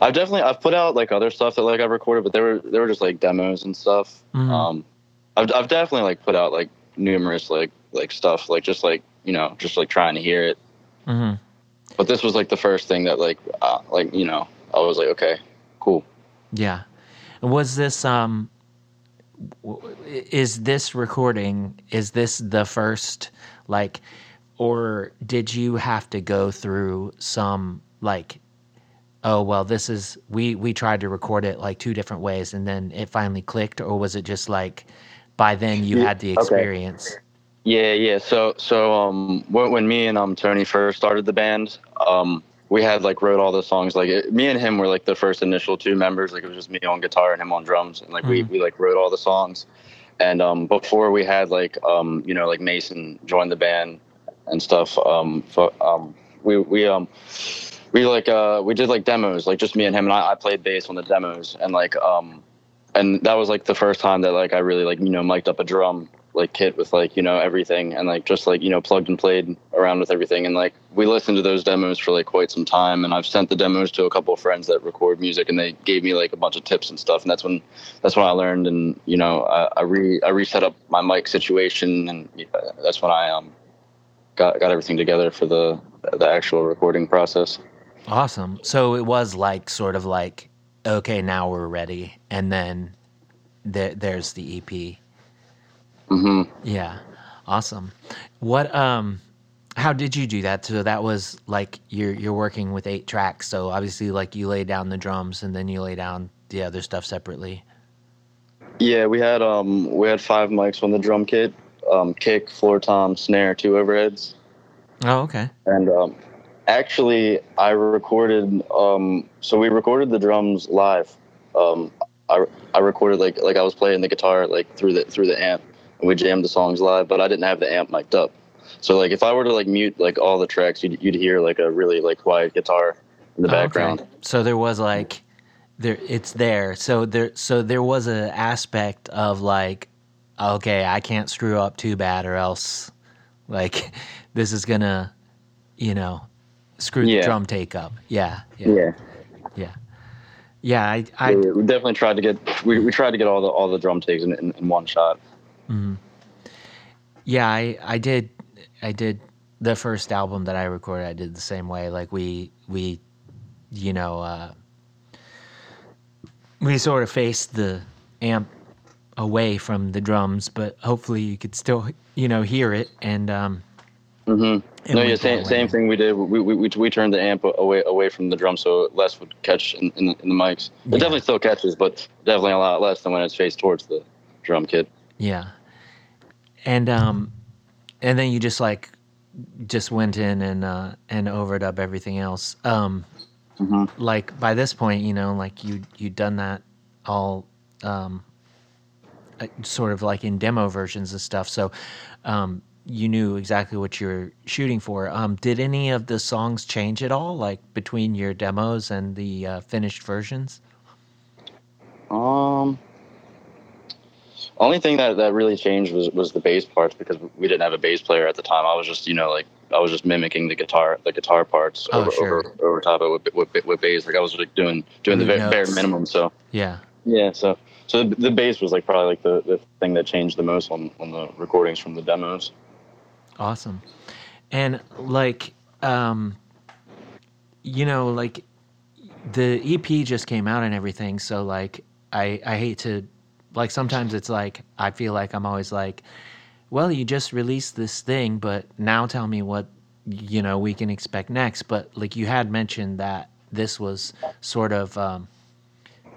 I've definitely I've put out like other stuff that like I've recorded, but they were they were just like demos and stuff. Mhm. Um, I've I've definitely like put out like numerous like like stuff like just like you know just like trying to hear it. hmm But this was like the first thing that like uh, like you know I was like okay cool. Yeah. Was this um is this recording is this the first like or did you have to go through some like oh well this is we we tried to record it like two different ways and then it finally clicked or was it just like by then you had the okay. experience Yeah, yeah. So, so um, when, when me and um Tony first started the band, um, we had like wrote all the songs. Like it, me and him were like the first initial two members. Like it was just me on guitar and him on drums, and like we Mhm. we like wrote all the songs. And um, before we had like um, you know, like Mason joined the band and stuff. Um, fo- um, we we um. We like uh we did like demos like just me and him and I, I played bass on the demos and like um and that was like the first time that like I really like you know mic'd up a drum like kit with like you know everything and like just like you know plugged and played around with everything. And like we listened to those demos for like quite some time. And I've sent the demos to a couple of friends that record music and they gave me like a bunch of tips and stuff. And that's when that's when I learned and you know I, I re I reset up my mic situation and that's when I um got got everything together for the the actual recording process. awesome. So it was like sort of like okay now we're ready. And then there, there's the ep hmm Yeah. Awesome. What um how did you do that? So that was like you're you're working with eight tracks. So obviously like you lay down the drums and then you lay down the other stuff separately. Yeah, we had um we had five mics on the drum kit, um, kick, floor tom, snare, two overheads, Oh, okay. and um, actually I recorded um so we recorded the drums live. Um, I I recorded like like I was playing the guitar like through the through the amp, and we jammed the songs live, but I didn't have the amp mic'd up. So like if I were to like mute like all the tracks, you'd you'd hear like a really like quiet guitar in the Oh, okay. background. So there was like there it's there. So there so there was a aspect of like okay, I can't screw up too bad or else like this is going to you know screw the drum take up. Yeah. Yeah. Yeah. Yeah. Yeah, I I we, we definitely tried to get we, we tried to get all the all the drum takes in, in, in one shot. Mhm. Yeah, I I did I did the first album that I recorded. I did the same way. Like we we you know uh, we sort of faced the amp away from the drums, but hopefully you could still you know hear it and um hmm No, yeah, same same thing we did. We, we, we, we turned the amp away away from the drum so less would catch in, in, the, in the mics. It Yeah. definitely still catches, but definitely a lot less than when it's faced towards the drum kit. Yeah. And um and then you just like just went in and uh and overdub everything else. Um hmm like by this point, you know, like you you'd done that all um uh, sort of like in demo versions and stuff. So um you knew exactly what you were shooting for. Um did any of the songs change at all like between your demos and the uh, finished versions? Um, only thing that, that really changed was, was the bass parts because we didn't have a bass player at the time. I was just you know like I was just mimicking the guitar the guitar parts Oh, over, sure. over over top of it with, with, with bass. Like I was like doing doing the bare, bare minimum. So Yeah. yeah, so so the, the bass was like probably like the, the thing that changed the most on, on the recordings from the demos. Awesome. And like um you know like the EP just came out and everything so like I I hate to like sometimes it's like I feel like I'm always like well you just released this thing but now tell me what you know we can expect next. But like you had mentioned that this was sort of um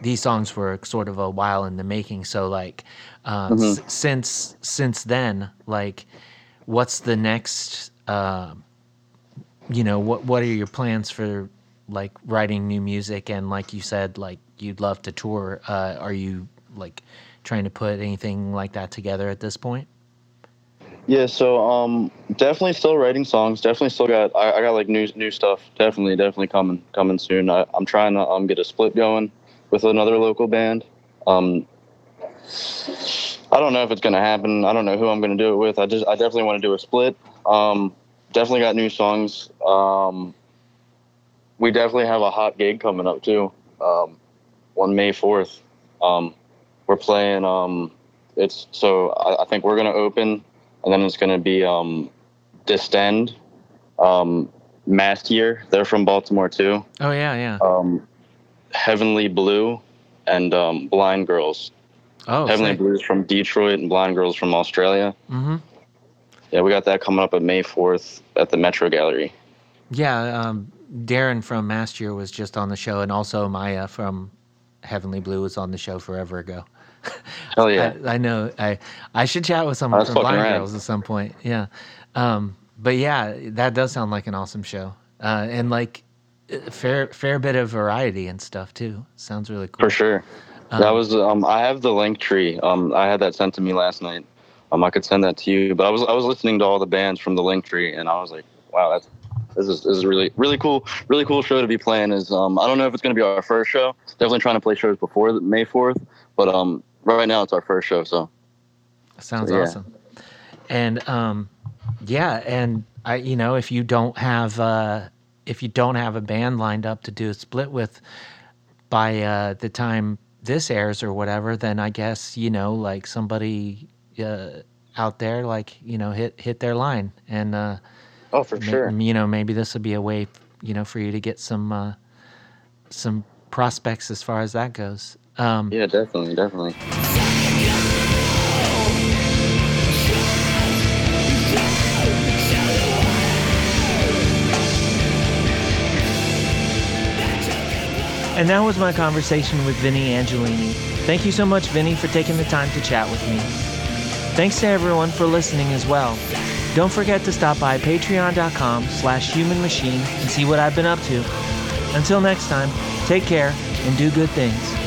these songs were sort of a while in the making. So like uh, Mhm. s- since since then like what's the next uh, you know what what are your plans for like writing new music? And like you said like you'd love to tour. Uh, are you like trying to put anything like that together at this point Yeah, so um, definitely still writing songs. Definitely still got I, I got like new new stuff. Definitely, definitely coming coming soon. I, I'm trying to um get a split going with another local band. Um, I don't know if it's gonna happen. I don't know who I'm gonna do it with. I just I definitely want to do a split. Um, definitely got new songs. Um, we definitely have a hot gig coming up too. Um, on May 4th. Um, we're playing. Um, it's so I, I think we're gonna open and then it's going to be um, Distend, um, Mastier. They're from Baltimore too. oh yeah yeah Um, Heavenly Blue, and um, Blind Girls. Oh, Heavenly sick. Blues from Detroit and Blind Girls from Australia. Mm-hmm. Yeah, we got that coming up at May 4th at the Metro Gallery. Yeah, um, Darren from Last Year was just on the show, and also Maya from Heavenly Blue was on the show forever ago. Hell yeah. I, I know. I I should chat with someone from Blind rad. Girls at some point. Yeah, um, but yeah, that does sound like an awesome show, uh, and like a fair fair bit of variety and stuff too. Sounds really cool. For sure. that was um I have the link tree. Um I had that sent to me last night. Um I could send that to you. But I was I was listening to all the bands from the link tree and I was like, wow, that's this is this is really really cool really cool show to be playing is um I don't know if it's gonna be our first show. Definitely trying to play shows before May fourth. But um right now it's our first show, so Sounds So, yeah. awesome. And um, yeah, and I, you know, if you don't have uh, if you don't have a band lined up to do a split with by uh, the time this airs or whatever, then I guess you know, like somebody uh, out there, like you know, hit hit their line, and uh, Oh for sure. you know, maybe this would be a way, you know, for you to get some uh, some prospects as far as that goes. Um, Yeah, definitely, definitely. And that was my conversation with Vinnie Angelini. Thank you so much, Vinnie, for taking the time to chat with me. Thanks to everyone for listening as well. Don't forget to stop by patreon.com slash human machine and see what I've been up to. Until next time, take care and do good things.